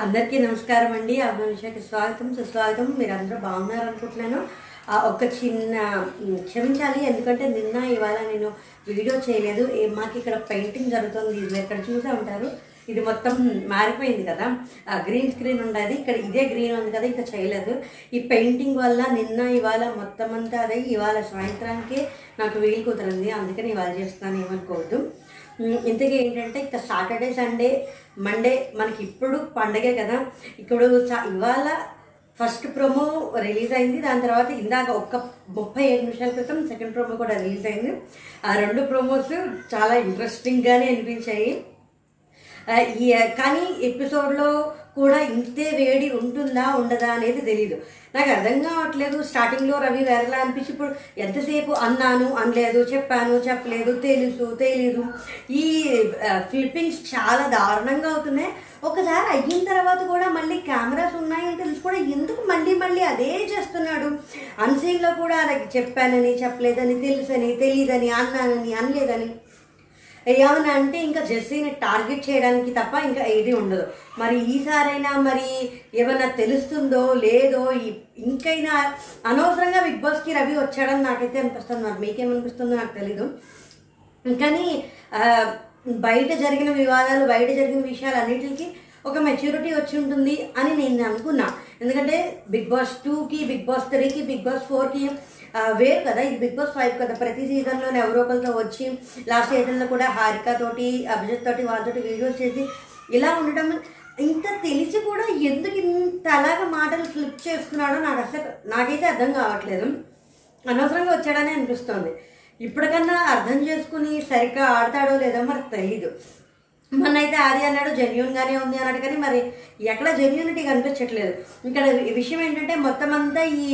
అందరికీ నమస్కారం అండి. అభిమనిషకి స్వాగతం. సుస్వాగతం. మీరు అందరూ బాగున్నారు అనుకుంటున్నాను. ఒక చిన్న క్షమించాలి. ఎందుకంటే నిన్న ఇవాళ నేను వీడియో చేయలేదు. ఏ- మాకు ఇక్కడ పెయింటింగ్ జరుగుతుంది. ఇది ఇక్కడ చూసే ఉంటారు. ఇది మొత్తం మారిపోయింది కదా. ఆ గ్రీన్ స్క్రీన్ ఉండేది ఇక్కడ ఇదే గ్రీన్ ఉంది కదా. ఇంకా చేయలేదు. ఈ పెయింటింగ్ వల్ల నిన్న ఇవాళ మొత్తం అంతా అదే. ఇవాళ సాయంత్రానికి నాకు వీలు కుదిరింది అందుకని ఇవాళ చేస్తున్నాను. ఏమనుకోవద్దు. ఇంతకీ ఏంటంటే ఇక సాటర్డే సండే మండే మనకి ఇప్పుడు పండగే కదా. ఇప్పుడు ఇవాళ ఫస్ట్ ప్రోమో రిలీజ్ అయింది. దాని తర్వాత ఇందాక ఒక్క ముప్పై ఐదు నిమిషాల క్రితం సెకండ్ ప్రోమో కూడా రిలీజ్ అయింది. ఆ రెండు ప్రోమోస్ చాలా ఇంట్రెస్టింగ్గానే అనిపించాయి. ఈ కానీ ఎపిసోడ్లో కూడా ఇంతే వేడి ఉంటుందా ఉండదా అనేది తెలియదు నాకు అర్థం కావట్లేదు స్టార్టింగ్లో రవి వేరేలా అనిపించి ఇప్పుడు ఎంతసేపు అన్నాను అనలేదు చెప్పాను చెప్పలేదు తెలుసు తెలీదు. ఈ ఫ్లిప్పింగ్స్ చాలా దారుణంగా అవుతున్నాయి. ఒకసారి అయిన తర్వాత కూడా మళ్ళీ కెమెరాస్ ఉన్నాయని తెలిసి కూడా ఎందుకు మళ్ళీ మళ్ళీ అదే చేస్తున్నాడు? అన్సీన్లో కూడా నాకు చెప్పానని చెప్పలేదని తెలుసని తెలియదని అన్నానని అనలేదని. ఏమన్నా అంటే ఇంకా జెస్సీని టార్గెట్ చేయడానికి తప్ప ఇంకా ఏది ఉండదు. మరి ఈసారైనా మరి ఏమన్నా తెలుస్తుందో లేదో ఇంకైనా అనవసరంగా బిగ్ బాస్కి రవి వచ్చాడని నాకైతే అనిపిస్తుంది. మరి మీకేమనిపిస్తుందో నాకు తెలీదు. కానీ బయట జరిగిన వివాదాలు బయట జరిగిన విషయాలు అన్నిటికీ ఒక మెచ్యూరిటీ వచ్చి ఉంటుంది అని నేను అనుకున్నా. ఎందుకంటే బిగ్ బాస్ టూకి బిగ్ బాస్ త్రీకి బిగ్ బాస్ ఫోర్కి వేరు కదా. ఇది బిగ్ బాస్ ఫైవ్ కదా. ప్రతి సీజన్లోనే ఎవరో ఒకరితో వచ్చి లాస్ట్ సీజన్లో కూడా హారిక తోటి అభిజిత్ తోటి వాళ్ళతోటి వీడియోస్ చేసి ఇలా ఉండటం ఇంత తెలిసి కూడా ఎందుకు ఇంత అలాగా మాటలు ఫ్లిప్ చేస్తున్నాడో నాకు అసలు నాకైతే అర్థం కావట్లేదు. అనవసరంగా వచ్చాడని అనిపిస్తోంది. ఇప్పటికన్నా అర్థం చేసుకుని సరిగ్గా ఆడతాడో లేదో మరి తెలీదు. మొన్నైతే ఆది అన్నాడు జెన్యున్గానే ఉంది అన్నాడు కానీ మరి ఎక్కడ జెన్యూనిటీ కనిపించట్లేదు. ఇక్కడ విషయం ఏంటంటే మొత్తం అంతా ఈ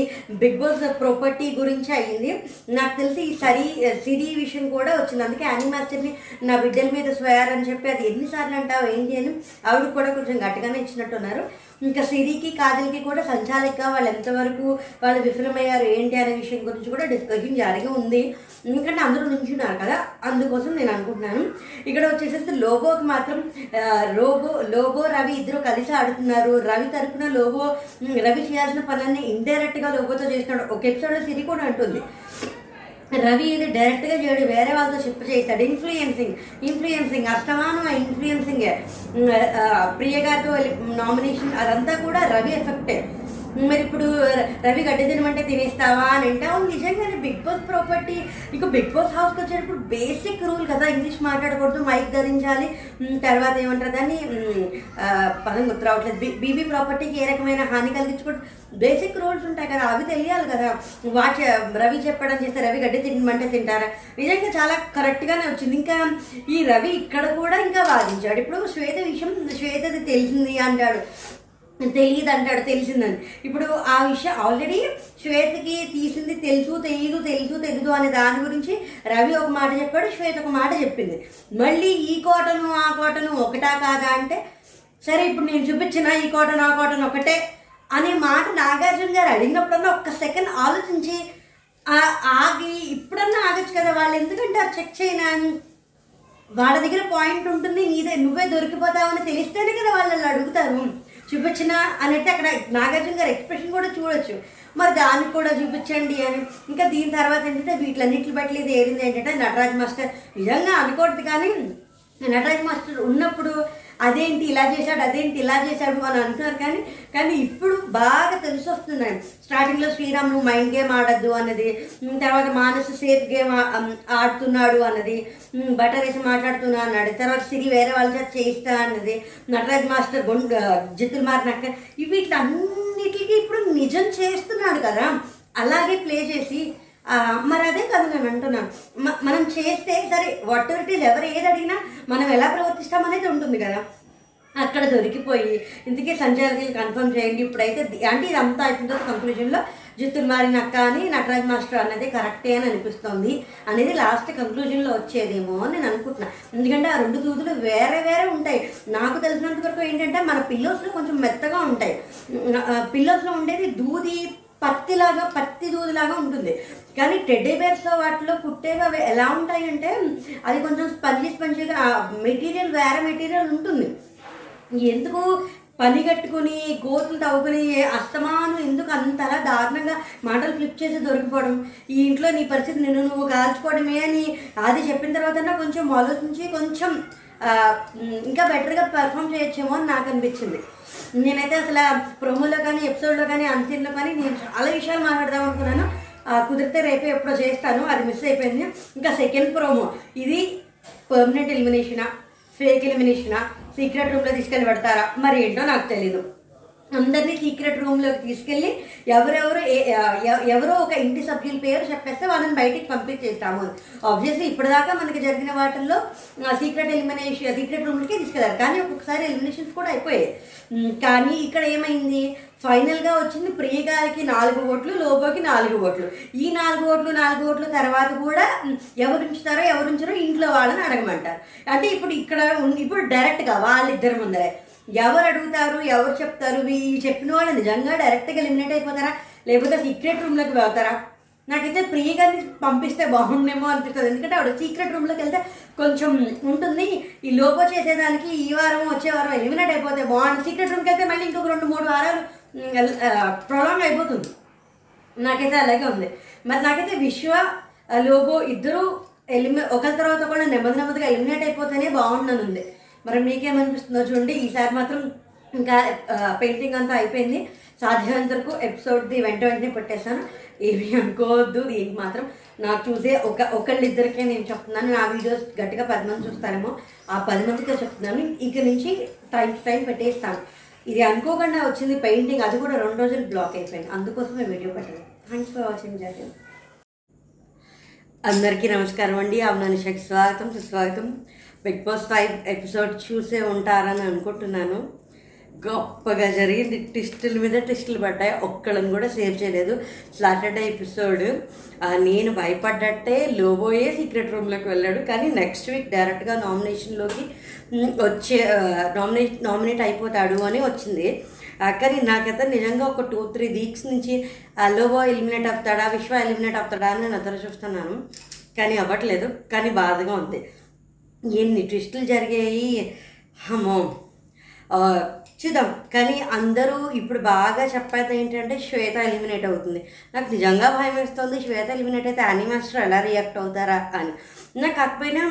బిగ్ బాస్ ప్రాపర్టీ గురించి అయ్యింది. నాకు తెలిసి ఈ సరి సిరి విషయం కూడా వచ్చింది. అందుకే యానీ మాస్టర్ని నా బిడ్డల మీద స్వయారని అని చెప్పి అది ఎన్నిసార్లు అంటావు ఏంటి అని ఆవిడ కూడా కొంచెం గట్టిగానే ఇచ్చినట్టున్నారు. ఇంకా సిరికి కాజల్కి కూడా సంచాలిక. వాళ్ళు ఎంతవరకు వాళ్ళు విఫలమయ్యారు ఏంటి అనే విషయం గురించి కూడా డిస్కషన్ జరిగి ఉంది. ఎందుకంటే అందరూ నుంచున్నారు కదా అందుకోసం నేను అనుకుంటున్నాను. ఇక్కడ వచ్చేసేసి లోబోకి మాత్రం లోబో రోబో లోబో రవి ఇద్దరు కలిసి ఆడుతున్నారు. రవి తరపున లోబో రవి చేయాల్సిన పనులన్నీ ఇండైరెక్ట్గా లోబోతో చేస్తున్నాడు. ఒక ఎపిసోడ్లో సిరి కూడా అంటుంది. రవి ఇది డైరెక్ట్గా చేయడు వేరే వాళ్ళతో చెప్పు చేస్తాడు ఇన్ఫ్లుయెన్సింగ్ ఇన్ఫ్లుయెన్సింగ్ అష్టమానం ఇన్ఫ్లుయెన్సింగ్ ప్రియ గారితో నామినేషన్ అదంతా కూడా రవి ఎఫెక్టే మరి ఇప్పుడు రవి గడ్డి తినమంటే తినేస్తావా అని అంటే అవును నిజంగానే బిగ్ బాస్ ప్రాపర్టీ. ఇక బిగ్ బాస్ హౌస్కి వచ్చేటప్పుడు బేసిక్ రూల్ కదా ఇంగ్లీష్ మాట్లాడకూడదు మైక్ ధరించాలి తర్వాత ఏమంటారు దాన్ని పదం గుర్తు రావట్లేదు. బీ- బీబీ ప్రాపర్టీకి ఏ రకమైన హాని కలిగించకూడదు. బేసిక్ రూల్స్ ఉంటాయి కదా అవి తెలియాలి కదా. వాచ్ రవి చెప్పడం చేస్తే రవి గడ్డి తినమంటే తింటారా? నిజంగా చాలా కరెక్ట్గానే వచ్చింది. ఇంకా ఈ రవి ఇక్కడ కూడా ఇంకా వాదించాడు. ఇప్పుడు శ్వేత విషయం శ్వేతది తెలిసింది అంటాడు. తెలియదు అంటాడు తెలిసిందని. ఇప్పుడు ఆ విషయం ఆల్రెడీ శ్వేతకి తీసింది తెలుసు తెలియదు తెలుసు తెలియదు అనే దాని గురించి రవి ఒక మాట చెప్పాడు శ్వేత ఒక మాట చెప్పింది. మళ్ళీ ఈ కోటను ఆ కోటను ఒకటా కాదా అంటే సరే ఇప్పుడు నేను చూపించిన ఈ కోటను ఆ కోటను ఒకటే అనే మాట నాగార్జున గారు అడిగినప్పుడన్నా ఒక్క సెకండ్ ఆలోచించి ఆగి ఇప్పుడన్నా ఆగచ్చు కదా వాళ్ళు ఎందుకంటే ఆ చెక్ చేయనా వాళ్ళ దగ్గర పాయింట్ ఉంటుంది నీదే నువ్వే దొరికిపోతావని తెలిస్తేనే కదా వాళ్ళు అలా అడుగుతారు. చూపించిన అని అంటే అక్కడ నాగార్జున గారు ఎక్స్ప్రెషన్ కూడా చూడొచ్చు. మరి దానికి కూడా చూపించండి అని. ఇంకా దీని తర్వాత ఏంటంటే వీటిలన్నింటి బట్టి ఇది ఏరింది ఏంటంటే నటరాజ్ మాస్టర్. నిజంగా అనుకోవద్దు కానీ నటరాజ్ మాస్టర్ ఉన్నప్పుడు అదేంటి ఇలా చేశాడు అదేంటి ఇలా చేశాడు అని అంటున్నారు కానీ కానీ ఇప్పుడు బాగా తెలిసి వస్తున్నాయి స్టార్టింగ్లో శ్రీరాములు మైండ్ గేమ్ ఆడద్దు అన్నది తర్వాత మానస్ సేఫ్ గేమ్ ఆడుతున్నాడు అన్నది ఉమ్, బటర్ వేసి మాట్లాడుతున్నా అన్నాడు తర్వాత సిరి వేరే వాళ్ళ చేత చేయిస్తా అన్నది నటరాజ్ మాస్టర్ గుండ్ జిత్తులు మారినాక వీటన్నిటికీ ఇప్పుడు నిజం చేస్తున్నాడు కదా. అలాగే ప్లే చేసి మరి అదే కదా నేను అంటున్నాను మనం చేస్తే సరే వాట్ ఎవర్ ఇట్ ఈస్ ఎవరు ఏది అడిగినా మనం ఎలా ప్రవర్తిస్తాం అనేది ఉంటుంది కదా. అక్కడ దొరికిపోయి ఇందుకే సంచాలకులు కన్ఫర్మ్ చేయండి ఇప్పుడైతే అంటే ఇదంతా అయిపోయిన కంక్లూజన్లో జిత్తులు మారిన అక్క అని నటరాజ్ మాస్టర్ అనేది కరెక్టే అని అనిపిస్తోంది. అనేది లాస్ట్ కంక్లూజన్లో వచ్చేదేమో అని నేను అనుకుంటున్నాను ఎందుకంటే ఆ రెండు దూదులు వేరే వేరే ఉంటాయి. నాకు తెలిసినంత వరకు ఏంటంటే మన పిల్లోస్లో కొంచెం మెత్తగా ఉంటాయి. పిల్లోస్లో ఉండేది దూది పత్తిలాగా పత్తి దూదిలాగా ఉంటుంది. కానీ టెడ్డీ బేర్స్ వాటిలో పుట్టేవి అవి ఎలా ఉంటాయంటే అది కొంచెం స్పంజి స్పంజిగా మెటీరియల్ వేరే మెటీరియల్ ఉంటుంది. ఎందుకు పని కట్టుకుని గోతులు తవ్వుకుని అస్తమానం ఎందుకు అంతలా దారుణంగా మాటలు ఫ్లిప్ చేసి దొరికిపోవడం? ఈ ఇంట్లో నీ పరిస్థితి నిన్ను నువ్వు కాల్చుకోవడమే అని అది చెప్పిన తర్వాత కొంచెం ఆలోచించి కొంచెం ఇంకా బెటర్గా పెర్ఫామ్ చేయొచ్చేమో అని నాకు అనిపించింది. నేనైతే అసలు ప్రోమోలో కానీ ఎపిసోడ్లో కానీ అన్సీన్లో కానీ నేను చాలా విషయాలు మాట్లాడదాం అనుకున్నాను. కుదిరితే రేపే ఎప్పుడో చేస్తాను. అది మిస్ అయిపోయింది. ఇంకా సెకండ్ ప్రోమో ఇది పర్మనెంట్ ఎలిమినేషనా ఫేక్ ఎలిమినేషనా సీక్రెట్ రూమ్లో తీసుకెళ్ళి పెడతారా? మరి ఏంటో నాకు తెలీదు. అందరినీ సీక్రెట్ రూమ్లోకి తీసుకెళ్ళి ఎవరెవరు ఎవరో ఒక ఇంటి సభ్యుల పేరు చెప్పేస్తే వాళ్ళని బయటికి పంపించేస్తాము. ఆబ్వియస్లీ ఇప్పటిదాకా మనకి జరిగిన వాటిల్లో సీక్రెట్ ఎలిమినేషన్ సీక్రెట్ రూమ్లకే తీసుకెళ్ళారు కానీ ఒక్కొక్కసారి ఎలిమినేషన్స్ కూడా అయిపోయాయి. కానీ ఇక్కడ ఏమైంది? ఫైనల్గా వచ్చింది ప్రియ గారికి నాలుగు ఓట్లు లోబోకి నాలుగు ఓట్లు. ఈ నాలుగు ఓట్లు నాలుగు ఓట్ల తర్వాత కూడా ఎవరు ఉంచుతారో ఎవరు ఉంచారో ఇంట్లో వాళ్ళని అడగమంటారు. అంటే ఇప్పుడు ఇక్కడ ఇప్పుడు డైరెక్ట్గా వాళ్ళిద్దరు ముందరే. ఎవరు అడుగుతారు ఎవరు చెప్తారు? వీ చెప్పిన వాళ్ళు నిజంగా డైరెక్ట్గా ఎలిమినేట్ అయిపోతారా? లేకపోతే సీక్రెట్ రూమ్లోకి వెళ్తారా? నాకైతే ప్రియగారిని పంపిస్తే బాగుండేమో అనిపిస్తుంది. ఎందుకంటే ఆవిడ సీక్రెట్ రూమ్లోకి వెళ్తే కొంచెం ఉంటుంది. ఈ లోపో చేసేదానికి ఈ వారం వచ్చే వారం ఎలిమినేట్ అయిపోతే బాగుంది సీక్రెట్ రూమ్కి వెళ్తే మళ్ళీ ఇంకొక రెండు మూడు వారాలు ప్రొలాంగ్ అయిపోతుంది. నాకైతే అలాగే ఉంది. మరి నాకైతే విశ్వ లోబో ఇద్దరు ఎలిమి ఒకరి తర్వాత కూడా నెమ్మది నెమ్మదిగా ఎలిమినేట్ అయిపోతేనే బాగుండనుంది. ఉంది మరి మీకేమనిపిస్తుందో చూడండి ఈసారి మాత్రం ఇంకా పెయింటింగ్ అంతా అయిపోయింది. సాధ్యమైనంత వరకు ఎపిసోడ్ది వెంట వెంటనే పెట్టేస్తాను ఏమి అనుకోవద్దు. దీనికి మాత్రం నాకు చూసే ఒక ఒకళ్ళిద్దరికే నేను చెప్తున్నాను. నా వీడియోస్ గట్టిగా పది మంది చూస్తారేమో ఆ పది మందికే చెప్తున్నాను. ఇక నుంచి టైం టు టైం పెట్టేస్తాను. ఇది అనుకోకుండా వచ్చింది పెయింటింగ్. అది కూడా రెండు రోజులు బ్లాక్ అయిపోయింది. అందుకోసమే వీడియో పెట్టాను థ్యాంక్స్ ఫర్ వాచింగ్ జాతీయం అందరికీ నమస్కారం అండి. అవునానిషకి స్వాగతం సుస్వాగతం. బిగ్ బాస్ ఫైవ్ ఎపిసోడ్ చూసే ఉంటారని అనుకుంటున్నాను. గొప్పగా జరిగింది. ట్విస్టుల మీద ట్విస్టులు పడ్డాయి. ఒక్కళ్ళని కూడా సేవ్ చేయలేదు. సాటర్డే ఎపిసోడ్ నేను భయపడ్డట్టే లోబోయే సీక్రెట్ రూమ్లోకి వెళ్ళాడు. కానీ నెక్స్ట్ వీక్ డైరెక్ట్గా నామినేషన్లోకి వచ్చే నామినేట్ నామినేట్ అయిపోతాడు అని వచ్చింది. ఆ, కానీ నాకైతే నిజంగా ఒక టూ త్రీ వీక్స్ నుంచి లోబో ఎలిమినేట్ అవుతాడా విశ్వ ఎలిమినేట్ అవుతాడా అని నేను అతను చూస్తున్నాను. కానీ అవ్వట్లేదు. కానీ బాధగా ఉంది. ఎన్ని ట్విస్టులు జరిగాయి? అమ్మో. చూద్దాం. కానీ అందరూ ఇప్పుడు బాగా చెప్పేది ఏంటంటే శ్వేత ఎలిమినేట్ అవుతుంది. నాకు నిజంగా భయం వేస్తుంది. శ్వేత ఎలిమినేట్ అయితే యానీ మాస్టర్ ఎలా రియాక్ట్ అవుతారా అని. నాకు కాకపోయినా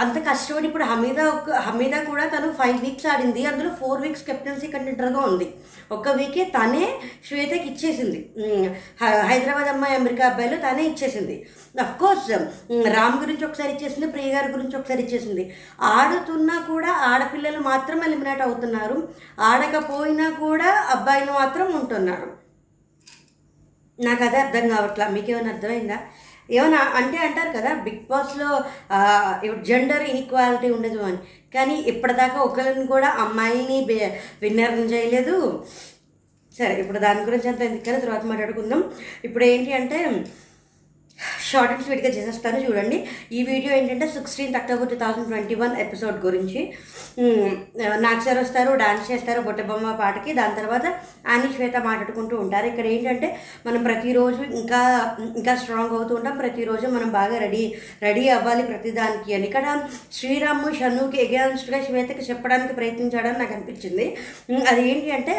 అంత కష్టపడి ఇప్పుడు హమీదా ఒక హమీదా కూడా తను ఫైవ్ వీక్స్ ఆడింది. అందులో ఫోర్ వీక్స్ కెప్టెన్సీ కంటెంటర్గా ఉంది. ఒక వీకే తనే శ్వేతకి ఇచ్చేసింది. హైదరాబాద్ అమ్మాయి అమెరికా అబ్బాయిలు తనే ఇచ్చేసింది. కోర్స్ రామ్ గురించి ఒకసారి ఇచ్చేసింది ప్రియ గారి గురించి ఒకసారి ఇచ్చేసింది. ఆడుతున్నా కూడా ఆడపిల్లలు మాత్రం ఎలిమినేట్ అవుతున్నారు. ఆడకపోయినా కూడా అబ్బాయిలు మాత్రం ఉంటున్నారు. నాకు అదే అర్థం కావట్లా? మీకేమైనా అర్థమైందా? ఏమన్నా అంటే అంటారు కదా బిగ్ బాస్లో జెండర్ ఈక్వాలిటీ ఉండదు అని. కానీ ఇప్పటిదాకా ఒకరిని కూడా అమ్మాయిని విన్నర్ని చేయలేదు. సరే ఇప్పుడు దాని గురించి అంత ఎందుకని తర్వాత మాట్లాడుకుందాం. ఇప్పుడు ఏంటి అంటే షార్ట్ అండ్ స్వీట్గా చేసేస్తాను చూడండి. ఈ వీడియో ఏంటంటే sixteenth October two thousand twenty one episode గురించి. మ్, నాకు సార్ వస్తారు డాన్స్ చేస్తారు బొట్టబొమ్మ పాటకి. దాని తర్వాత అని శ్వేత మాట్లాడుకుంటూ ఉంటారు. ఇక్కడ ఏంటంటే మనం ప్రతిరోజు ఇంకా ఇంకా స్ట్రాంగ్ అవుతూ ఉంటాం. ప్రతిరోజు మనం బాగా రెడీ రెడీ అవ్వాలి ప్రతిదానికి అని. ఇక్కడ శ్రీరాము షన్నుకి ఎగేన్స్ట్గా శ్వేతకి చెప్పడానికి ప్రయత్నించాడని నాకు అనిపించింది. అది ఏంటి అంటే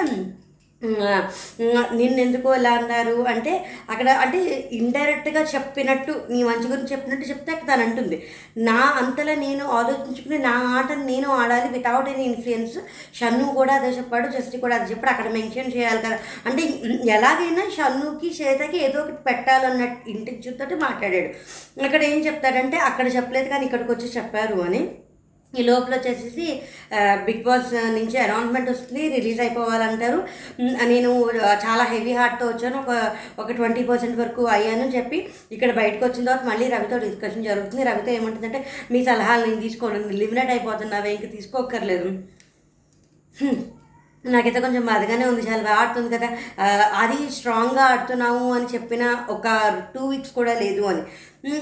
నిన్నెందుకు ఎలా అన్నారు? అంటే అక్కడ అంటే ఇండైరెక్ట్గా చెప్పినట్టు నీ మంచి గురించి చెప్పినట్టు చెప్తే అక్కడ తను అంటుంది. నా అంతలా నేను ఆలోచించుకుని నా ఆటను నేను ఆడాలి వితౌట్ ఎనీ ఇన్ఫ్లుయెన్స్ షన్ను కూడా అదే చెప్పాడు జస్టి కూడా అదే చెప్పాడు. అక్కడ మెన్షన్ చేయాలి కదా. అంటే ఎలాగైనా షన్నుకి చేతకి ఏదో ఒకటి పెట్టాలన్నట్టు ఇంటికి చూస్తూ మాట్లాడాడు. అక్కడ ఏం చెప్తాడంటే అక్కడ చెప్పలేదు కానీ ఇక్కడికి వచ్చి చెప్పారు అని. ఈ లోపల వచ్చేసేసి బిగ్ బాస్ నుంచి అనౌన్స్మెంట్ వస్తుంది రిలీజ్ అయిపోవాలంటారు. నేను చాలా హెవీ హార్ట్తో వచ్చాను. ఒక ఒక ట్వంటీ పర్సెంట్ వరకు అయ్యాను చెప్పి ఇక్కడ బయటకు వచ్చిన తర్వాత మళ్ళీ రవితో డిస్కషన్ జరుగుతుంది. రవితో ఏమంటుందంటే మీ సలహాలు నేను తీసుకోను. లిమినేట్ అయిపోతున్నావే ఇంక తీసుకోక్కర్లేదు. నాకైతే కొంచెం బాధగానే ఉంది చాలా బాగా ఆడుతుంది కదా. అది స్ట్రాంగ్గా ఆడుతున్నాము అని చెప్పిన ఒక టూ వీక్స్ కూడా లేదు అని.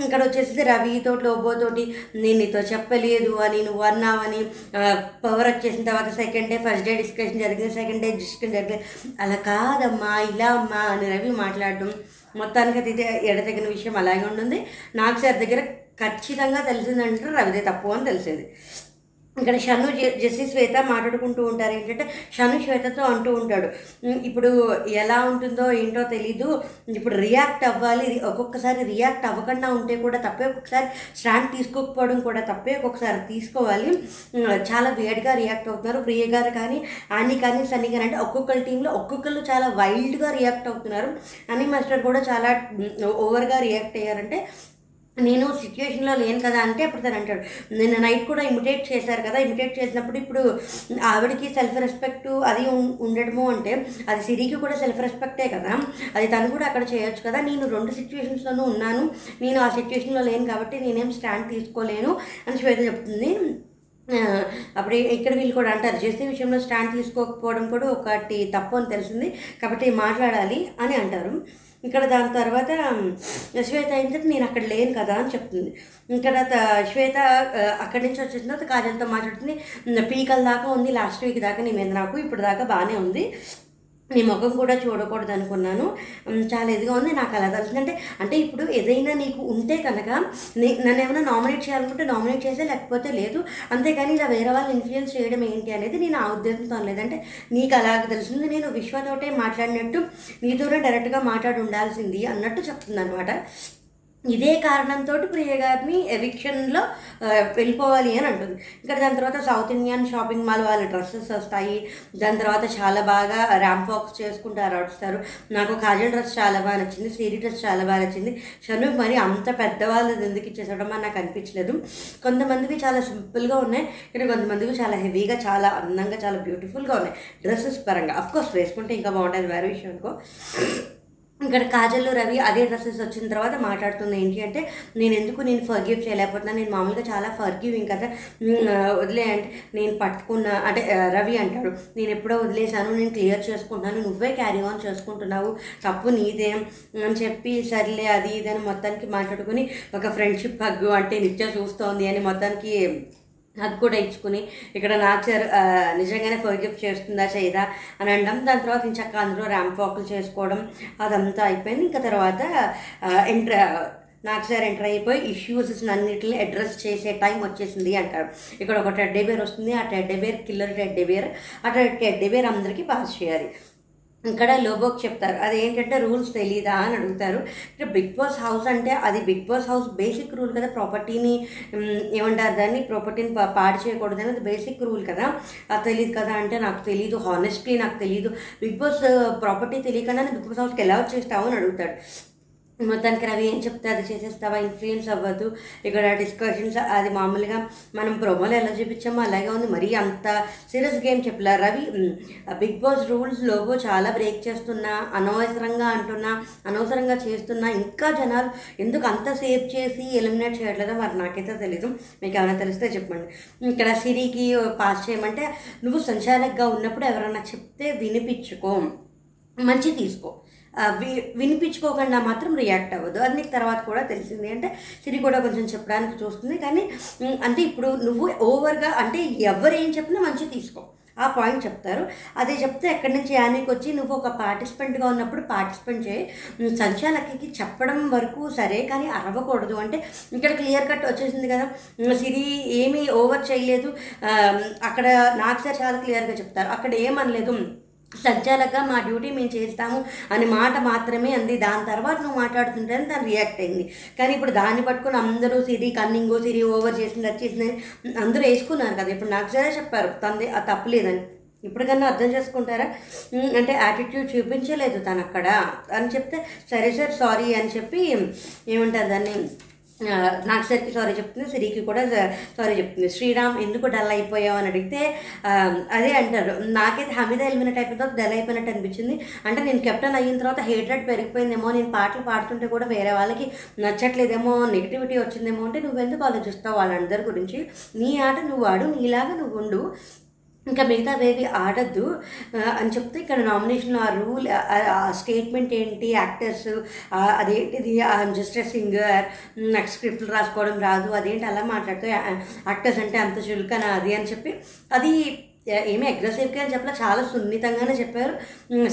ఇక్కడ వచ్చేసి రవితో లోబోతోటి నేను నీతో చెప్పలేదు అని నువ్వు అన్నావని పవర్ వచ్చేసిన తర్వాత second day first day discussion జరిగింది సెకండ్ డే డిస్కషన్ జరిగింది. అలా కాదమ్మా ఇలా అమ్మా అని రవి మాట్లాడడం మొత్తానికి అది ఎడతగిన విషయం అలాగే ఉంటుంది. నాకు సార్ దగ్గర ఖచ్చితంగా తెలిసిందంటే రవిదే తప్పు అని తెలిసేది. ఇక్కడ షను జె- శ్వేత మాట్లాడుకుంటూ ఉంటారు. ఏంటంటే షను శ్వేతతో అంటూ ఉంటాడు. ఇప్పుడు ఎలా ఉంటుందో ఏంటో తెలీదు. ఇప్పుడు రియాక్ట్ అవ్వాలి. ఒక్కొక్కసారి రియాక్ట్ అవ్వకుండా ఉంటే కూడా తప్పే. ఒక్కొక్కసారి స్టాండ్ తీసుకోకపోవడం కూడా తప్పే. ఒక్కొక్కసారి తీసుకోవాలి. చాలా వేడిగా రియాక్ట్ అవుతున్నారు. ప్రియ గారు కానీ ఆని కానీ సన్నీ కానీ అంటే ఒక్కొక్కరి టీంలో ఒక్కొక్కరు చాలా వైల్డ్గా రియాక్ట్ అవుతున్నారు. అని మాస్టర్ కూడా చాలా ఓవర్గా రియాక్ట్ అయ్యారంటే నేను సిచ్యువేషన్లో లేను కదా అంటే అప్పుడు తను అంటాడు నిన్న నైట్ కూడా ఇమిటేట్ చేశారు కదా ఇమిటేట్ చేసినప్పుడు ఇప్పుడు ఆవిడకి సెల్ఫ్ రెస్పెక్ట్ అది ఉండడము అంటే అది సిరికి కూడా సెల్ఫ్ రెస్పెక్టే కదా అది తను కూడా అక్కడ చేయొచ్చు కదా నేను రెండు సిచ్యువేషన్స్లోనూ ఉన్నాను నేను ఆ సిచ్యువేషన్లో లేను కాబట్టి నేనేం స్టాండ్ తీసుకోలేను అని శ్వేత చెప్తుంది. అప్పుడు ఇక్కడ వీళ్ళు కూడా అంటారు చేసే విషయంలో స్టాండ్ తీసుకోకపోవడం కూడా ఒకటి తప్పు అని తెలిసింది కాబట్టి మాట్లాడాలి అని అంటారు. ఇక్కడ దాని తర్వాత శ్వేత ఏంటంటే నేను అక్కడ లేను కదా అని చెప్తుంది. ఇక్కడ త- శ్వేత అక్కడి నుంచి వచ్చిన తర్వాత కాజల్తో మాట్లాడుతుంది. పీకల దాకా ఉంది లాస్ట్ వీక్ దాకా నీ మీద నాకు ఇప్పుడు దాకా బాగానే ఉంది. నీ ముఖం కూడా చూడకూడదు అనుకున్నాను చాలా ఇదిగా ఉంది నాకు అలా తెలిసింది అంటే అంటే ఇప్పుడు ఏదైనా నీకు ఉంటే కనుక నన్ను ఏమైనా నామినేట్ చేయాలనుకుంటే నామినేట్ చేసే లేకపోతే లేదు. అంతేగాని ఇలా వేరే వాళ్ళు ఇన్ఫ్లుయెన్స్ చేయడం ఏంటి అనేది నేను ఆ ఉద్దేశంతో లేదంటే నీకు అలాగ తెలిసింది నేను విశ్వతోటే మాట్లాడినట్టు నీతోనే డైరెక్ట్గా మాట్లాడి ఉండాల్సింది అన్నట్టు చెప్తుంది అనమాట ఇదే కారణంతో ప్రియ గారిని ఎవిక్షన్లో వెళ్ళిపోవాలి అని అంటుంది. ఇక్కడ దాని తర్వాత సౌత్ ఇండియన్ షాపింగ్ మాల్ వాళ్ళ డ్రెస్సెస్ వస్తాయి. దాని తర్వాత చాలా బాగా ర్యాంప్ వాక్స్ చేసుకుంటారు ఆడుస్తారు నాకు కాజల్ డ్రెస్ చాలా బాగా నచ్చింది సీరీ డ్రెస్ చాలా బాగా నచ్చింది. షను మరి అంత పెద్దవాళ్ళది ఎందుకు ఇచ్చేసడం అని నాకు అనిపించలేదు. కొంతమందికి చాలా సింపుల్గా ఉన్నాయి ఇక్కడ కొంతమందికి చాలా హెవీగా చాలా అందంగా చాలా బ్యూటిఫుల్గా ఉన్నాయి. డ్రెస్సెస్ పరంగా. అఫ్కోర్స్ వేసుకుంటే ఇంకా బాగుంటుంది వేరే విషయం అనుకో. ఇక్కడ కాజల్ రవి అదే డ్రెస్సెస్ వచ్చిన తర్వాత మాట్లాడుతుంది ఏంటి అంటే నేను ఎందుకు నేను ఫర్గివ్ చేయలేకపోతున్నాను నేను మామూలుగా చాలా ఫర్గివింగ్ కదా. వదిలే అంటే నేను పట్టుకున్న అంటే రవి అంటాడు నేను ఎప్పుడో వదిలేశాను నేను క్లియర్ చేసుకుంటున్నాను నువ్వే క్యారీ ఆన్ చేసుకుంటున్నావు తప్పు నీదే అని చెప్పి సర్లే అది ఇది అని మొత్తానికి మాట్లాడుకుని ఒక ఫ్రెండ్షిప్ హగ్గు అంటే నిత్యం చూస్తోంది అని మొత్తానికి అది కూడా ఇచ్చుకుని ఇక్కడ నాచర్ నిజంగానే ఫర్గిఫ్ట్ చేస్తుందా చేయదా అని అనడం దాని తర్వాత ఇంచక్క అందులో ర్యాంప్ వాకులు చేసుకోవడం అదంతా అయిపోయింది. ఇంకా తర్వాత ఎంటర్ నాకు సార్ ఎంటర్ అయిపోయి ఇష్యూస్ అన్నిటిని అడ్రస్ చేసే టైం వచ్చేసింది అంటారు. ఇక్కడ ఒక టెడ్డే బేర్ వస్తుంది. ఆ teddy bear killer teddy bear. ఆ టెడ్డే బేర్ అందరికీ పాస్ చేయాలి. ఇక్కడ లోబోకి చెప్తారు. అది ఏంటంటే రూల్స్ తెలీదా అని అడుగుతారు. ఇక్కడ బిగ్ బాస్ హౌస్ అంటే అది Bigg Boss house basic rule కదా. ప్రాపర్టీని ఏమంటారు దాన్ని? ప్రాపర్టీని పా- పాడు చేయకూడదు అనేది బేసిక్ రూల్ కదా. అది తెలియదు కదా అంటే నాకు తెలియదు హానెస్ట్లీ నాకు తెలియదు బిగ్ బాస్ ప్రాపర్టీ తెలియకుండా బిగ్ బాస్ హౌస్కి ఎలా వచ్చేస్తావు అని అడుగుతాడు. మొత్తానికి రవి ఏం చెప్తే అది చేసేస్తావా? ఇన్ఫ్లుయెన్స్ అవ్వదు. ఇక్కడ డిస్కషన్స్ అది మామూలుగా మనం ప్రోమోలో ఎలా చూపించామో అలాగే ఉంది. మరీ అంత సీరియస్ గేమ్ చెప్పలే. రవి బిగ్ బాస్ రూల్స్ లోగో చాలా బ్రేక్ చేస్తున్నా అనవసరంగా అంటున్నా అనవసరంగా చేస్తున్నా. ఇంకా జనాలు ఎందుకు అంత సేవ్ చేసి ఎలిమినేట్ చేయట్లేదో మరి నాకైతే తెలీదు. మీకు ఏమైనా తెలిస్తే చెప్పండి. ఇక్కడ సిరికి పాస్ చేయమంటే నువ్వు సంచాలకగా ఉన్నప్పుడు ఎవరైనా చెప్తే వినిపించుకో. మంచి తీసుకో. వి వినిపించుకోకుండా మాత్రం రియాక్ట్ అవ్వదు. అది నీకు తర్వాత కూడా తెలిసింది. అంటే సిరి కూడా కొంచెం చెప్పడానికి చూస్తుంది. కానీ అంటే ఇప్పుడు నువ్వు ఓవర్గా అంటే ఎవరు ఏం చెప్పినా మంచిగా తీసుకో. ఆ పాయింట్ చెప్తారు. అదే చెప్తే ఎక్కడి నుంచి యానికి వచ్చి నువ్వు ఒక పార్టిసిపెంట్గా ఉన్నప్పుడు పార్టిసిపెంట్ చేయి. సంచాలకి చెప్పడం వరకు సరే కానీ అరవకూడదు. అంటే ఇక్కడ క్లియర్ కట్ వచ్చేసింది కదా. సిరి ఏమీ ఓవర్ చేయలేదు. అక్కడ నాకు సార్ చాలా క్లియర్గా చెప్తారు. అక్కడ ఏమనలేదు. సజ్జాలగా మా డ్యూటీ మేము చేస్తాము అనే మాట మాత్రమే అంది. దాని తర్వాత నువ్వు మాట్లాడుతుంటేనే తను రియాక్ట్ అయింది. కానీ ఇప్పుడు దాన్ని పట్టుకుని అందరూ సిరి కన్నింగ్ సిరి ఓవర్ చేసింది అది చేసింది అని అందరూ వేసుకున్నారు కదా. ఇప్పుడు నాకు సరే చెప్పారు తనది ఆ తప్పులేదని ఇప్పటికన్నా అర్థం చేసుకుంటారా? అంటే యాటిట్యూడ్ చూపించలేదు తను అక్కడ అని చెప్తే సరే సార్ సారీ అని చెప్పి ఏమంటారు దాన్ని? ఆ, సరికి సారీ చెప్తుంది సిరికి కూడా సారీ చెప్తుంది శ్రీరామ్ ఎందుకు డల్ అయిపోయావు అని అడిగితే అదే అంటారు. నాకైతే హమీద ఎలిమినేట్ అయిపోయిన తర్వాత డల్ అయిపోయినట్టు అనిపించింది. అంటే నేను కెప్టెన్ అయిన తర్వాత హేట్రెడ్ పెరిగిపోయిందేమో నేను పాటలు పాడుతుంటే కూడా వేరే వాళ్ళకి నచ్చట్లేదేమో నెగిటివిటీ వచ్చిందేమో అంటే నువ్వెందుకు ఆలోచిస్తావు వాళ్ళందరి గురించి? నీ ఆట నువ్వు ఆడు నీలాగా నువ్వు ఉండు. ఇంకా మిగతా వేవి ఆడద్దు అని చెప్తే ఇక్కడ నామినేషన్ ఆ రూల్ ఆ స్టేట్మెంట్ ఏంటి యాక్టర్స్ అదేంటిది జస్ట్ సింగర్ నాకు స్క్రిప్ట్లు రాసుకోవడం రాదు అదేంటి అలా మాట్లాడుతూ యాక్టర్స్ అంటే అంత చులకన అది అని చెప్పి అది ఏమీ అగ్రెసివ్గా అని చెప్పలే చాలా సున్నితంగానే చెప్పారు.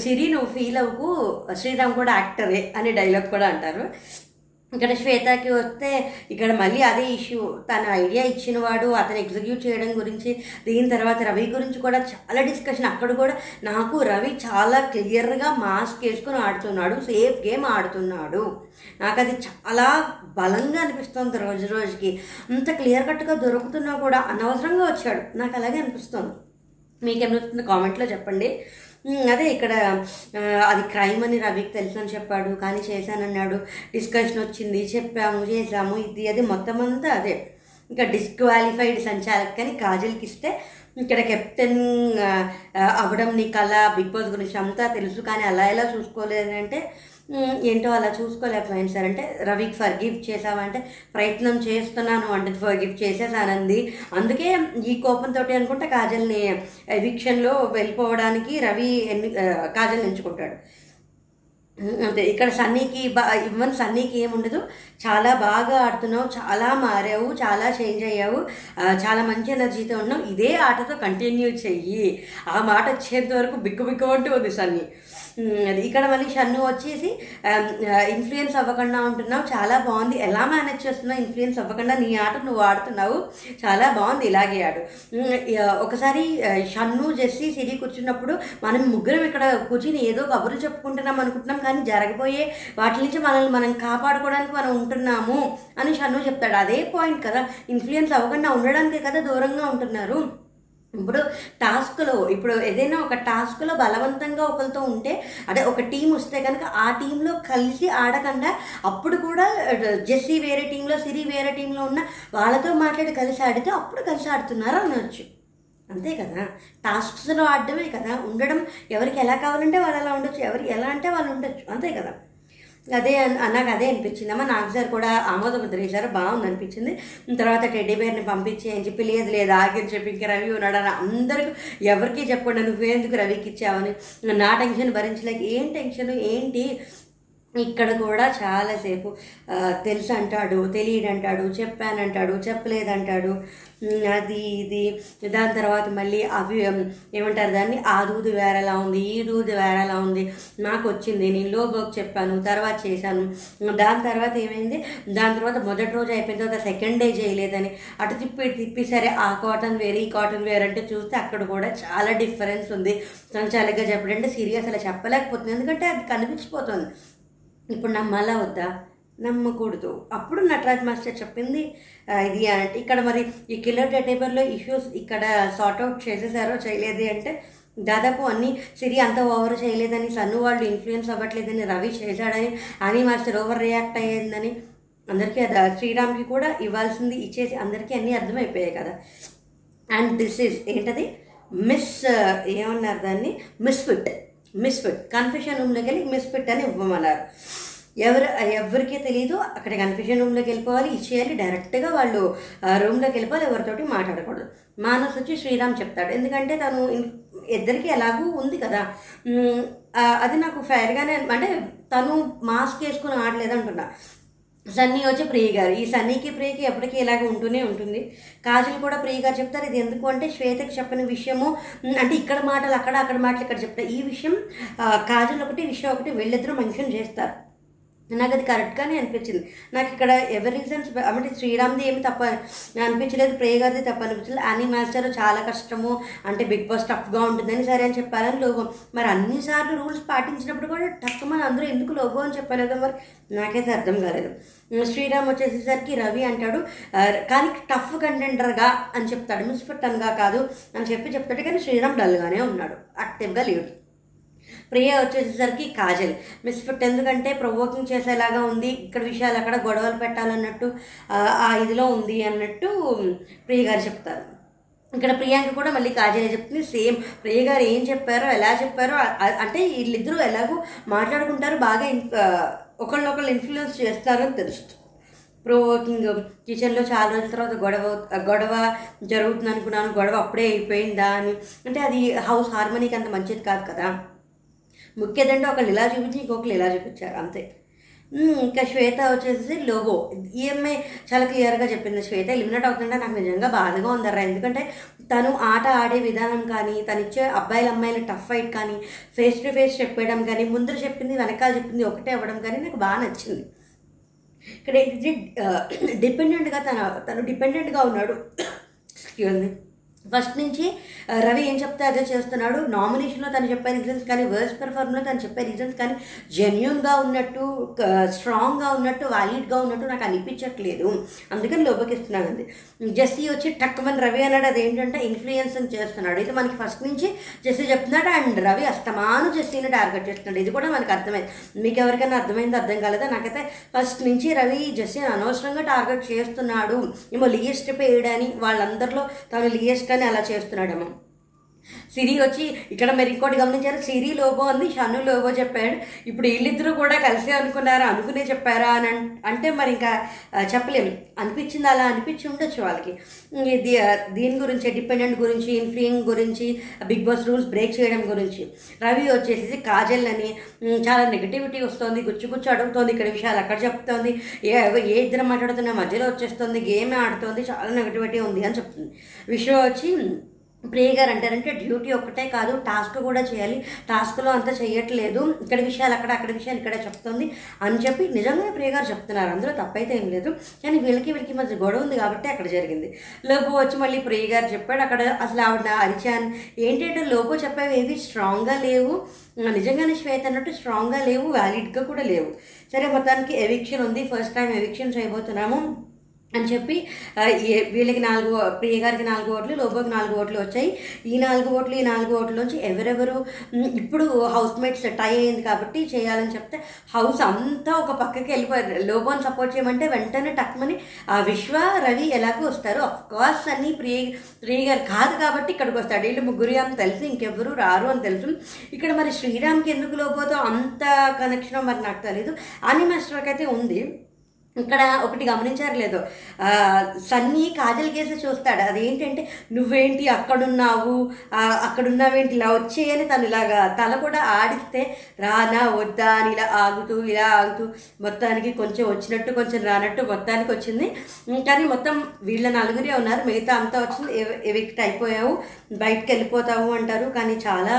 సిరి నువ్వు ఫీల్ అవ్వకు శ్రీరామ్ కూడా యాక్టరే అనే డైలాగ్ కూడా అంటారు. ఇక్కడ శ్వేతకి వస్తే ఇక్కడ మళ్ళీ అదే ఇష్యూ. తన ఐడియా ఇచ్చినవాడు అతను ఎగ్జిక్యూట్ చేయడం గురించి దీని తర్వాత రవి గురించి కూడా చాలా డిస్కషన్. అక్కడ కూడా నాకు రవి చాలా క్లియర్గా మాస్క్ వేసుకొని ఆడుతున్నాడు సేఫ్ గేమ్ ఆడుతున్నాడు. నాకు అది చాలా బలంగా అనిపిస్తుంది రోజు రోజుకి. అంత క్లియర్ కట్గా దొరుకుతున్నా కూడా అనవసరంగా వచ్చాడు. నాకు అలాగే అనిపిస్తుంది. మీకేమనిపిస్తుంది కామెంట్లో చెప్పండి. అదే ఇక్కడ అది క్రైమ్ అని రవికి తెలుసు అని చెప్పాడు కానీ చేశానన్నాడు. డిస్కషన్ వచ్చింది చెప్పాము చేసాము ఇది అది మొత్తం అంతా అదే. ఇంకా డిస్క్వాలిఫైడ్ సంచాలక్ కానీ కాజల్కి ఇస్తే ఇక్కడ కెప్టెన్ అవడం నీ కళ బిగ్ బాస్ గురించి అంతా తెలుసు కానీ అలా ఎలా చూసుకోలేదు అంటే ఏంటో అలా చూసుకోలేకపోయింది సార్. అంటే రవికి ఫర్ గిఫ్ట్ చేసావంటే ప్రయత్నం చేస్తున్నాను అంటే ఫర్ గిఫ్ట్ చేసేసానంది. అందుకే ఈ కోపంతో అనుకుంటే కాజల్ని ఎవిక్షన్లో వెళ్ళిపోవడానికి రవి ఎన్ని కాజల్ని ఎంచుకుంటాడు. అంతే. ఇక్కడ సన్నీకి బా ఇవ్వని. సన్నీకి ఏముండదు. చాలా బాగా ఆడుతున్నావు. చాలా మారావు. చాలా చేంజ్ అయ్యావు. చాలా మంచి ఎనర్జీతో ఉన్నావు. ఇదే ఆటతో కంటిన్యూ చెయ్యి. ఆ మాట వచ్చేంత వరకు బిక్కు బిక్కు అంటూ ఉంది సన్నీ. అది ఇక్కడ మళ్ళీ షన్ను వచ్చేసి ఇన్ఫ్లుయెన్స్ అవ్వకుండా ఉంటున్నావు. చాలా బాగుంది. ఎలా మేనేజ్ చేస్తున్నావు ఇన్ఫ్లుయెన్స్ అవ్వకుండా? నీ ఆట నువ్వు ఆడుతున్నావు. చాలా బాగుంది ఇలాగే ఆడు. ఒకసారి షన్ను జెస్సీ సిరి కూర్చున్నప్పుడు మనం ముగ్గురం ఇక్కడ కూర్చుని ఏదో కబుర్లు చెప్పుకుంటున్నాం అనుకుంటున్నాం కానీ జరగబోయే వాటి నుంచి మనల్ని మనం కాపాడుకోవడానికి మనం ఉంటున్నాము అని షన్ను చెప్తాడు. అదే పాయింట్ కదా. ఇన్ఫ్లుయెన్స్ అవ్వకుండా ఉండడానికే కదా దూరంగా ఉంటున్నారు. ఇప్పుడు టాస్క్లో ఇప్పుడు ఏదైనా ఒక టాస్క్లో బలవంతంగా ఒకరితో ఉంటే అంటే ఒక టీం వస్తే కనుక ఆ టీంలో కలిసి ఆడకుండా అప్పుడు కూడా జెస్సీ వేరే టీంలో సిరి వేరే టీంలో ఉన్న వాళ్ళతో మాట్లాడి కలిసి ఆడితే అప్పుడు కలిసి ఆడుతున్నారు అనొచ్చు. అంతే కదా? టాస్క్స్లో ఆడడమే కదా? ఉండడం ఎవరికి ఎలా కావాలంటే వాళ్ళు అలా ఉండొచ్చు ఎవరికి ఎలా అంటే వాళ్ళు ఉండొచ్చు. అంతే కదా? అదే నాకు అదే అనిపించింది. అమ్మ నాకు సార్ కూడా ఆమోద ముద్ర వేశారు. బాగుంది అనిపించింది తర్వాత టెడ్డీ బేర్ని పంపించి అని చెప్పి లేదు లేదు ఆగిరి చెప్పి ఇంక రవి ఉన్నాడు అని అందరికీ ఎవరికీ చెప్పకుండా నువ్వేందుకు రవికి ఇచ్చావని నా టెన్షన్ భరించలేక ఏం టెన్షన్ ఏంటి? ఇక్కడ కూడా చాలాసేపు తెలుసు అంటాడు తెలియదు అంటాడు చెప్పానంటాడు చెప్పలేదంటాడు. అది ఇది. దాని తర్వాత మళ్ళీ అవి ఏమంటారు దాన్ని? ఆ దూది వేరేలా ఉంది ఈ దూది వేరేలా ఉంది. నాకు వచ్చింది నేను లోబోకి చెప్పాను తర్వాత చేశాను. దాని తర్వాత ఏమైంది? దాని తర్వాత మొదటి రోజు అయిపోయిన తర్వాత సెకండ్ డే చేయలేదని. అటు తిప్పి తిప్పి సరే ఆ కాటన్ వేరే ఈ కాటన్ వేరే అంటే చూస్తే అక్కడ కూడా చాలా డిఫరెన్స్ ఉంది. సంచాలకుగా చెప్పడంటే అంటే సీరియస్ అలా చెప్పలేకపోతుంది. ఎందుకంటే అది కనిపించిపోతుంది. ఇప్పుడు నమ్మాలా వద్దా? నమ్మకూడదు. అప్పుడు నటరాజ్ మాస్టర్ చెప్పింది ఇది అంటే ఇక్కడ మరి ఈ కిల్లర్ డెటేబర్లో ఇష్యూస్ ఇక్కడ సార్ట్ అవుట్ చేసేసారో చేయలేదు అంటే దాదాపు అన్ని సిరి అంత ఓవర్ చేయలేదని సన్ను వాళ్ళు ఇన్ఫ్లుయెన్స్ అవ్వట్లేదని రవి చేశాడని అని మాస్టర్ ఓవర్ రియాక్ట్ అయ్యిందని అందరికీ అది శ్రీరామ్కి కూడా ఇవ్వాల్సింది ఇచ్చేసి అందరికీ అన్నీ అర్థమైపోయాయి కదా. అండ్ దిస్ ఈజ్ ఏంటది? మిస్ ఏమన్నారు దాన్ని? మిస్ఫిట్ మిస్ఫిట్ కన్ఫ్యూషన్ రూమ్లోకి వెళ్ళి మిస్ఫిట్ అని ఇవ్వమన్నారు. ఎవరు ఎవరికీ తెలియదు అక్కడ కన్ఫ్యూషన్ రూమ్లోకి వెళ్ళిపోవాలి. ఇచ్చేయాలి డైరెక్ట్గా వాళ్ళు రూమ్లోకి వెళ్ళిపోవాలి. ఎవరితోటి మాట్లాడకూడదు. మానస్ వచ్చి శ్రీరామ్ చెప్తాడు. ఎందుకంటే తను ఇద్దరికి ఎలాగూ ఉంది కదా. అది నాకు ఫైర్గానే అంటే తను మాస్క్ వేసుకుని ఆడలేదు అంటున్నా సన్నీ వచ్చి ప్రియ గారు. ఈ సన్నీకి ప్రియకి ఎప్పటికీ ఇలాగ ఉంటూనే ఉంటుంది. కాజల్ కూడా ప్రియ గారు చెప్తారు ఇది ఎందుకు? అంటే శ్వేతకి చెప్పిన విషయము. అంటే ఇక్కడ మాటలు అక్కడ అక్కడ మాటలు ఇక్కడ చెప్తారు. ఈ విషయం కాజల్ ఒకటి విషయం ఒకటి వీళ్ళిద్దరూ మెన్షన్ చేస్తారు. నాకు అది కరెక్ట్గానే అనిపించింది. నాకు ఇక్కడ ఎవరి రీజన్స్ అంటే శ్రీరామ్ది ఏమి తప్ప అనిపించలేదు ప్రియ గారిది తప్ప అనిపించలేదు. అని మాస్టర్ చాలా కష్టము అంటే బిగ్ బాస్ టఫ్గా ఉంటుందని సరే అని చెప్పారని లోగో మరి అన్నిసార్లు రూల్స్ పాటించినప్పుడు కూడా టఫ్ మన అందరూ ఎందుకు లోగో అని చెప్పలేదు మరి? నాకైతే అర్థం కాలేదు. శ్రీరామ్ వచ్చేసేసరికి రవి అంటాడు కానీ టఫ్ కంటెండర్గా అని చెప్తాడు. మిస్ఫిట్టన్గా కాదు అని చెప్పి చెప్తాడు. కానీ శ్రీరామ్ డల్గానే ఉన్నాడు. యాక్టివ్గా లేడు. ప్రియ వచ్చేసరికి కాజల్. మిస్ఫిట్ ఎందుకంటే ప్రొవోకింగ్ చేసేలాగా ఉంది. ఇక్కడ విషయాలు అక్కడ గొడవలు పెట్టాలన్నట్టు ఆ, ఇదిలో ఉంది అన్నట్టు ప్రియ గారు చెప్తారు. ఇక్కడ ప్రియాంక కూడా మళ్ళీ కాజలే చెప్తుంది. సేమ్ ప్రియ గారు ఏం చెప్పారో ఎలా చెప్పారో అంటే వీళ్ళిద్దరూ ఎలాగో మాట్లాడుకుంటారు బాగా ఇన్ ఒకళ్ళొకళ్ళు ఇన్ఫ్లుయెన్స్ చేస్తారని తెలుస్తుంది. ప్రోవోకింగ్ కిచెన్లో చాలా రోజుల తర్వాత గొడవ గొడవ జరుగుతుంది అనుకున్నాను గొడవ అప్పుడే అయిపోయిందా అని అంటే అది హౌస్ హార్మనీకి అంత మంచిది కాదు కదా. ముఖ్యదంటే ఒకళ్ళు ఇలా చూపించి ఇంకొకరు ఇలా చూపించారు అంతే. ఇంకా శ్వేత వచ్చేసి లోగో ఈఎంఐ చాలా క్లియర్గా చెప్పింది శ్వేత. ఎలిమినేట్ అవుతుంటే నాకు నిజంగా బాధగా ఉందర్రా. ఎందుకంటే తను ఆట ఆడే విధానం కానీ తనిచ్చే అబ్బాయిల అమ్మాయిల టఫ్ ఫైట్ కానీ ఫేస్ టు ఫేస్ చెప్పేయడం కానీ ముందర చెప్పింది వెనకాల చెప్పింది ఒకటే అవ్వడం కానీ నాకు బాగా నచ్చింది. ఇక్కడ ఏంటంటే డిపెండెంట్గా తన తను డిపెండెంట్గా ఉన్నాడు. ఎక్స్క్యూజ్ మీ ఫస్ట్ నుంచి రవి ఏం చెప్తే అదే చేస్తున్నాడు. నామినేషన్లో తను చెప్పే రీజన్స్ కానీ వర్స్ పెర్ఫార్మ్లో తను చెప్పే రీజన్స్ కానీ జెన్యున్గా ఉన్నట్టు స్ట్రాంగ్గా ఉన్నట్టు వ్యాలిడ్గా ఉన్నట్టు నాకు అనిపించట్లేదు. అందుకని లోపకిస్తున్నాను అది. జెస్సీ వచ్చి టక్మన్ రవి అన్నాడు అదేంటంటే ఇన్ఫ్లుయెన్స్ చేస్తున్నాడు. ఇది మనకి ఫస్ట్ నుంచి జెస్సీ చెప్తున్నాడు అండ్ రవి అస్తమాను జెస్సీని టార్గెట్ చేస్తున్నాడు. ఇది కూడా మనకు అర్థమైంది. మీకు ఎవరికైనా అర్థమైంది అర్థం కాలేదా నాకైతే ఫస్ట్ నుంచి రవి జెస్సీని అనవసరంగా టార్గెట్ చేస్తున్నాడు. ఏమో లియెస్ట్ పేయడని వాళ్ళందరిలో తను లియెస్ట్ అని అలా చేస్తున్నాడేమో. సిరి వచ్చి ఇక్కడ మీరు ఇంకోటి గమనించారు సిరి లోబో అంది షను లోబో చెప్పాడు. ఇప్పుడు వీళ్ళిద్దరూ కూడా కలిసి అనుకున్నారా అనుకునే చెప్పారా అని అంటే మరి ఇంకా చెప్పలేము. అనిపించింది అలా అనిపించి ఉండొచ్చు వాళ్ళకి. దీని గురించి డిపెండెంట్ గురించి ఇన్ఫ్లుయింగ్ గురించి బిగ్ బాస్ రూల్స్ బ్రేక్ చేయడం గురించి. రవి వచ్చేసి కాజల్ అని చాలా నెగిటివిటీ వస్తుంది గుచ్చు గుచ్చు అడుగుతోంది ఇక్కడ విషయాలు అక్కడ చెప్తోంది. ఏ ఏ ఇద్దరు మాట్లాడుతున్నా మధ్యలో వచ్చేస్తుంది గేమ్ ఆడుతోంది చాలా నెగిటివిటీ ఉంది అని చెప్తుంది. విషయం వచ్చి ప్రియ గారు అంటారంటే డ్యూటీ ఒక్కటే కాదు టాస్క్ కూడా చేయాలి. టాస్క్లో అంతా చేయట్లేదు ఇక్కడ విషయాలు అక్కడ అక్కడ విషయాలు ఇక్కడ చెప్తుంది అని చెప్పి నిజంగా ప్రియ గారు చెప్తున్నారు. అందులో తప్పైతే ఏం లేదు. కానీ వీళ్ళకి వీళ్ళకి మధ్య గొడవ ఉంది కాబట్టి అక్కడ జరిగింది. లోపు వచ్చి మళ్ళీ ప్రియ గారు చెప్పాడు అక్కడ అసలు ఆవిడ అరిచాన్ ఏంటంటే లోపో చెప్పేవి ఏవి స్ట్రాంగ్గా లేవు. నిజంగానే శ్వేత అన్నట్టు స్ట్రాంగ్గా లేవు వ్యాలిడ్గా కూడా లేవు. సరే మొత్తానికి ఎవిక్షన్ ఉంది. ఫస్ట్ టైం ఎవిక్షన్ చేయబోతున్నాము అని చెప్పి వీళ్ళకి నాలుగు ప్రియ గారికి నాలుగు ఓట్లు లోబోకి నాలుగు ఓట్లు వచ్చాయి. ఈ నాలుగు ఓట్లు ఈ నాలుగు ఓట్ల నుంచి ఎవరెవరు ఇప్పుడు హౌస్ మేట్స్ టై అయింది కాబట్టి చేయాలని చెప్తే హౌస్ అంతా ఒక పక్కకి వెళ్ళిపోయారు. లోబోని సపోర్ట్ చేయమంటే వెంటనే టక్మని ఆ విశ్వ రవి ఎలాగో వస్తారు? అఫ్ కోర్స్ అని ప్రియ ప్రియ గారు కాదు కాబట్టి ఇక్కడికి వస్తాడు. వీళ్ళు ముగ్గురు అని తెలిసి ఇంకెవ్వరు రారు అని తెలుసు. ఇక్కడ మరి శ్రీరామ్కి ఎందుకు లోబోతో అంత కనెక్షన్ మరి నాకు తెలియదు అని మాస్టర్కి అయితే ఉంది. ఇక్కడ ఒకటి గమనించారు లేదు. సన్నీ కాజల్ కేసు చూస్తాడు. అదేంటంటే నువ్వేంటి అక్కడున్నావు? అక్కడున్నావేంటి? ఇలా వచ్చేయని తను ఇలాగా తల కూడా ఆడిస్తే రానా వద్దా అని ఇలా ఆగుతూ ఇలా ఆగుతూ మొత్తానికి కొంచెం వచ్చినట్టు కొంచెం రానట్టు మొత్తానికి వచ్చింది. కానీ మొత్తం వీళ్ళ నలుగురే ఉన్నారు. మిగతా అంతా వచ్చింది. ఎవిక్ట్ అయిపోయావు. బయటకు వెళ్ళిపోతావు అంటారు. కానీ చాలా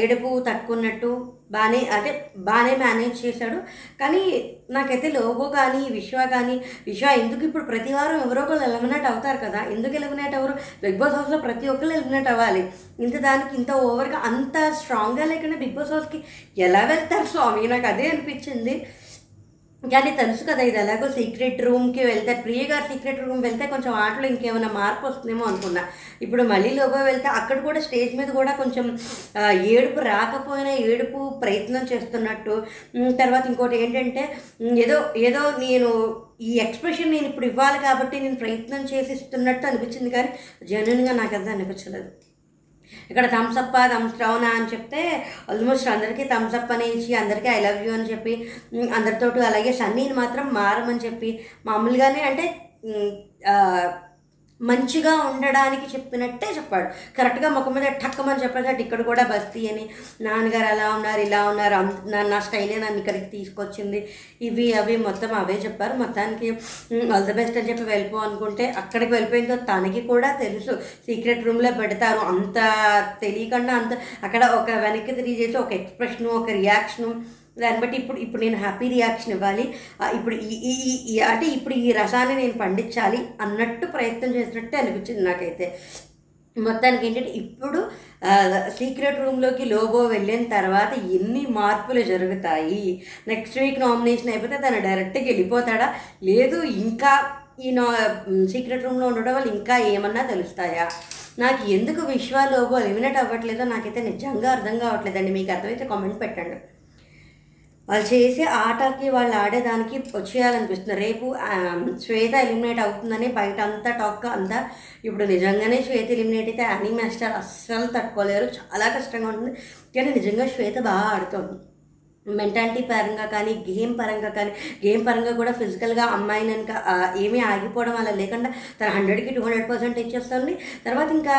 ఏడుపు తట్టుకున్నట్టు బాగానే అంటే బాగానే మేనేజ్ చేశాడు. కానీ నాకైతే లోగో కానీ విశ్వ కానీ విశ్వ ఎందుకు ఇప్పుడు ప్రతి వారం ఎవరో ఒకరు ఎలిమినేట్ అవుతారు కదా? ఎందుకు ఎలిమినేట్ అవ్వరు? బిగ్ బాస్ హౌస్లో ప్రతి ఒక్కరు ఎలిమినేట్ అవ్వాలి. ఇంత దానికి ఇంత ఓవర్గా అంత స్ట్రాంగ్గా లేకుండా బిగ్ బాస్ హౌస్కి ఎలా వెళ్తారు స్వామి? నాకు అదే అనిపించింది. కానీ తెలుసు కదా ఇది ఎలాగో సీక్రెట్ రూమ్కి వెళ్తే ప్రియ గారు సీక్రెట్ రూమ్ వెళ్తే కొంచెం ఆటలో ఇంకేమైనా మార్పు వస్తుందేమో అనుకున్నా. ఇప్పుడు మళ్ళీ లోగో వెళ్తే అక్కడ కూడా స్టేజ్ మీద కూడా కొంచెం ఏడుపు రాకపోయినా ఏడుపు ప్రయత్నం చేస్తున్నట్టు. తర్వాత ఇంకోటి ఏంటంటే ఏదో ఏదో నేను ఈ ఎక్స్ప్రెషన్ నేను ఇప్పుడు ఇవ్వాలి కాబట్టి నేను ప్రయత్నం చేసి ఇస్తున్నట్టు అనిపించింది కానీ జెన్యున్గా నాకంతా అనిపించలేదు. ఇక్కడ థమ్స్ అప్ థమ్స్ డౌన్ అని చెప్తే ఆల్మోస్ట్ అందరికీ థమ్స్అప్ అనేసి అని ఇచ్చి అందరికీ ఐ లవ్ యూ అని చెప్పి అందరితో అందరితోటి అలాగే సన్నీని మాత్రం మారమని చెప్పి మామూలుగానే అంటే మంచిగా ఉండడానికి చెప్పినట్టే చెప్పాడు. కరెక్ట్గా ముఖం మీద టక్కమని చెప్పేసరికి ఇక్కడ కూడా బస్తీ అని నాన్నగారు అలా ఉన్నారు ఇలా ఉన్నారు అంత- నా నా స్టైలే నన్ను ఇక్కడికి తీసుకొచ్చింది. ఇవి అవి మొత్తం అవే చెప్పారు. మొత్తానికి ఆల్ ద బెస్ట్ అని చెప్పి వెళ్ళిపో అనుకుంటే అక్కడికి వెళ్ళిపోయిందో తనకి కూడా తెలుసు. సీక్రెట్ రూమ్లో పెడతారు. అంత తెలియకుండా అంత అక్కడ ఒక వెనక్కి తిరిగి చేసి ఒక ఎక్స్ప్రెషను ఒక రియాక్షను దాన్ని బట్టి ఇప్పుడు ఇప్పుడు నేను హ్యాపీ రియాక్షన్ ఇవ్వాలి. ఇప్పుడు ఈ ఈ అంటే ఇప్పుడు ఈ రసాన్ని నేను పండించాలి అన్నట్టు ప్రయత్నం చేసినట్టే అనిపించింది నాకైతే. మొత్తానికి ఏంటంటే ఇప్పుడు సీక్రెట్ రూమ్లోకి లోబో వెళ్ళిన తర్వాత ఎన్ని మార్పులు జరుగుతాయి? నెక్స్ట్ వీక్ నామినేషన్ అయిపోతే తను డైరెక్ట్గా వెళ్ళిపోతాడా? లేదు ఇంకా ఈ నా సీక్రెట్ రూమ్లో ఉండడం వల్ల ఇంకా ఏమన్నా తెలుస్తాయా? నాకు ఎందుకు విశ్వాలోబో ఎలిమినేట్ అవ్వట్లేదో నాకైతే నిజంగా అర్థం కావట్లేదండి. మీకు అర్థమైతే కామెంట్ పెట్టండి. వాళ్ళు చేసే ఆటకి వాళ్ళు ఆడేదానికి వచ్చేయాలనిపిస్తుంది. రేపు శ్వేత ఎలిమినేట్ అవుతుందని బయట అంతా టాక్ అంతా ఇప్పుడు నిజంగానే శ్వేత ఎలిమినేట్ అయితే యానీ మాస్టర్ అస్సలు తట్టుకోలేరు. చాలా కష్టంగా ఉంటుంది. కానీ నిజంగా శ్వేత బాగా ఆడుతుంది. మెంటాలిటీ పరంగా కానీ గేమ్ పరంగా కానీ గేమ్ పరంగా కూడా ఫిజికల్గా అమ్మాయిని కనుక ఏమీ ఆగిపోవడం అలా లేకుండా తన హండ్రెడ్కి టూ హండ్రెడ్ పర్సెంట్ ఇచ్చేస్తుంది. తర్వాత ఇంకా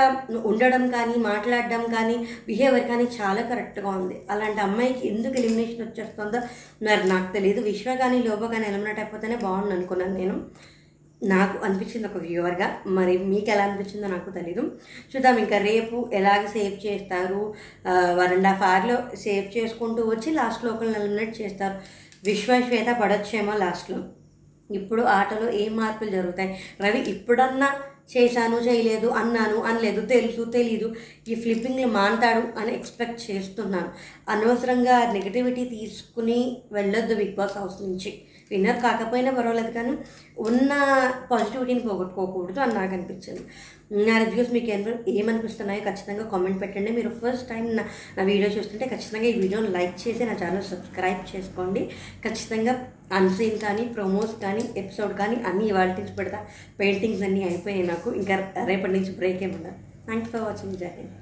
ఉండడం కానీ మాట్లాడడం కానీ బిహేవియర్ కానీ చాలా కరెక్ట్గా ఉంది. అలాంటి అమ్మాయికి ఎందుకు ఎలిమినేషన్ వచ్చేస్తుందో మరి నాకు తెలియదు విశ్వ కానీ లోబో కానీ ఎలిమినేట్ అయిపోతేనే బాగుంది అనుకున్నాను నేను. నాకు అనిపించింది ఒక వ్యూవర్గా. మరి మీకు ఎలా అనిపించిందో నాకు తెలీదు. చూద్దాం ఇంకా రేపు ఎలాగ సేవ్ చేస్తారు? వన్ అండ్ హాఫ్ అవర్లో సేవ్ చేసుకుంటూ వచ్చి లాస్ట్లో ఒకరిని ఎలిమినేట్ చేస్తారు. విశ్వశ్వేత పడొచ్చేమో లాస్ట్లో. ఇప్పుడు ఆటలో ఏం మార్పులు జరుగుతాయి? రవి ఇప్పుడన్నా చేశాను చేయలేదు అన్నాను అనలేదు తెలుసు తెలీదు. ఈ ఫ్లిప్పింగ్లు మాంటాడు అని ఎక్స్పెక్ట్ చేస్తున్నాను. అనవసరంగా నెగిటివిటీ తీసుకుని వెళ్ళొద్దు బిగ్ బాస్ హౌస్ నుంచి. విన్నర్ కాకపోయినా పర్వాలేదు కానీ ఉన్న పాజిటివిటీని పోగొట్టుకోకూడదు అని నాకు అనిపించింది. నా రివ్యూస్ మీకు ఏం ఏమనిపిస్తున్నాయో ఖచ్చితంగా కామెంట్ పెట్టండి. మీరు ఫస్ట్ టైం నా నా వీడియో చూస్తుంటే ఖచ్చితంగా ఈ వీడియోని లైక్ చేసి నా ఛానల్ సబ్స్క్రైబ్ చేసుకోండి. ఖచ్చితంగా అన్సీన్ కానీ ప్రోమోస్ కానీ ఎపిసోడ్ కానీ అన్నీ ఇవాళ నుంచి పెడతా. పెయింటింగ్స్ అన్నీ అయిపోయాయి నాకు. ఇంకా రేపటి నుంచి బ్రేక్ ఏమన్నా థ్యాంక్స్ ఫర్ వాచింగ్ జై హింద్